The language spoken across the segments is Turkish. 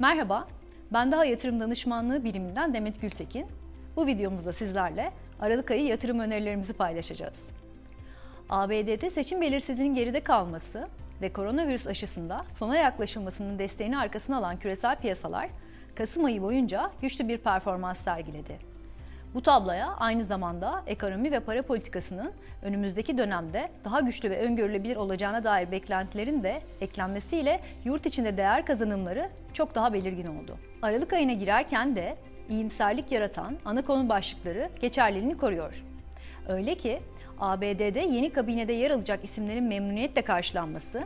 Merhaba, ben Daha Yatırım Danışmanlığı biriminden Demet Gültekin. Bu videomuzda sizlerle Aralık ayı yatırım önerilerimizi paylaşacağız. ABD'de seçim belirsizliğinin geride kalması ve koronavirüs aşısında sona yaklaşılmasının desteğini arkasına alan küresel piyasalar Kasım ayı boyunca güçlü bir performans sergiledi. Bu tabloya aynı zamanda ekonomi ve para politikasının önümüzdeki dönemde daha güçlü ve öngörülebilir olacağına dair beklentilerin de eklenmesiyle yurt içinde değer kazanımları çok daha belirgin oldu. Aralık ayına girerken de iyimserlik yaratan ana konu başlıkları geçerliliğini koruyor. Öyle ki ABD'de yeni kabinede yer alacak isimlerin memnuniyetle karşılanması,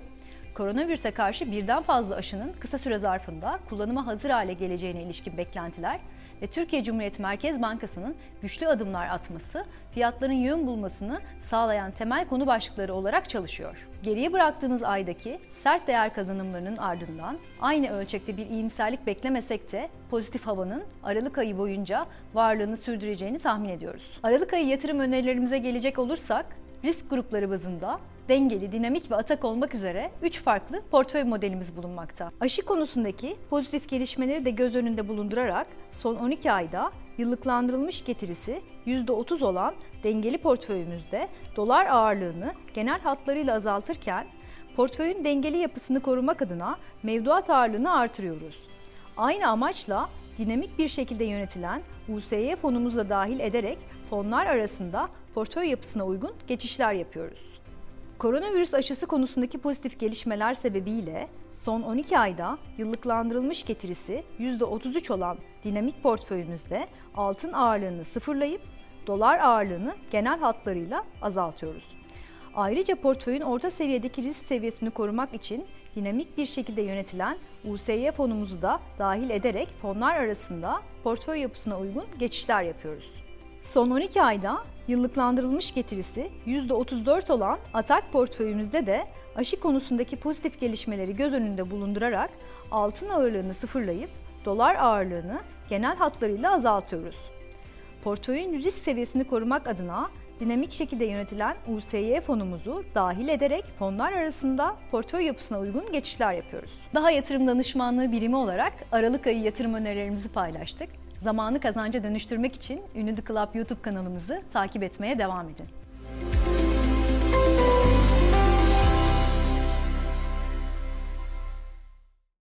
koronavirüse karşı birden fazla aşının kısa süre zarfında kullanıma hazır hale geleceğine ilişkin beklentiler ve Türkiye Cumhuriyet Merkez Bankası'nın güçlü adımlar atması, fiyatların yön bulmasını sağlayan temel konu başlıkları olarak çalışıyor. Geriye bıraktığımız aydaki sert değer kazanımlarının ardından aynı ölçekte bir iyimserlik beklemesek de pozitif havanın Aralık ayı boyunca varlığını sürdüreceğini tahmin ediyoruz. Aralık ayı yatırım önerilerimize gelecek olursak risk grupları bazında dengeli, dinamik ve atak olmak üzere 3 farklı portföy modelimiz bulunmakta. Aşı konusundaki pozitif gelişmeleri de göz önünde bulundurarak son 12 ayda yıllıklandırılmış getirisi %30 olan dengeli portföyümüzde dolar ağırlığını genel hatlarıyla azaltırken portföyün dengeli yapısını korumak adına mevduat ağırlığını artırıyoruz. Aynı amaçla dinamik bir şekilde yönetilen USY fonumuzu da dahil ederek fonlar arasında portföy yapısına uygun geçişler yapıyoruz. Koronavirüs aşısı konusundaki pozitif gelişmeler sebebiyle son 12 ayda yıllıklandırılmış getirisi %33 olan dinamik portföyümüzde altın ağırlığını sıfırlayıp dolar ağırlığını genel hatlarıyla azaltıyoruz. Ayrıca portföyün orta seviyedeki risk seviyesini korumak için dinamik bir şekilde yönetilen USY fonumuzu da dahil ederek fonlar arasında portföy yapısına uygun geçişler yapıyoruz. Son 12 ayda yıllıklandırılmış getirisi %34 olan Atak portföyümüzde de aşı konusundaki pozitif gelişmeleri göz önünde bulundurarak altın ağırlığını sıfırlayıp dolar ağırlığını genel hatlarıyla azaltıyoruz. Portföyün risk seviyesini korumak adına dinamik şekilde yönetilen USY fonumuzu dahil ederek fonlar arasında portföy yapısına uygun geçişler yapıyoruz. Daha yatırım danışmanlığı birimi olarak Aralık ayı yatırım önerilerimizi paylaştık. Zamanı kazanca dönüştürmek için Ünlü The Club YouTube kanalımızı takip etmeye devam edin.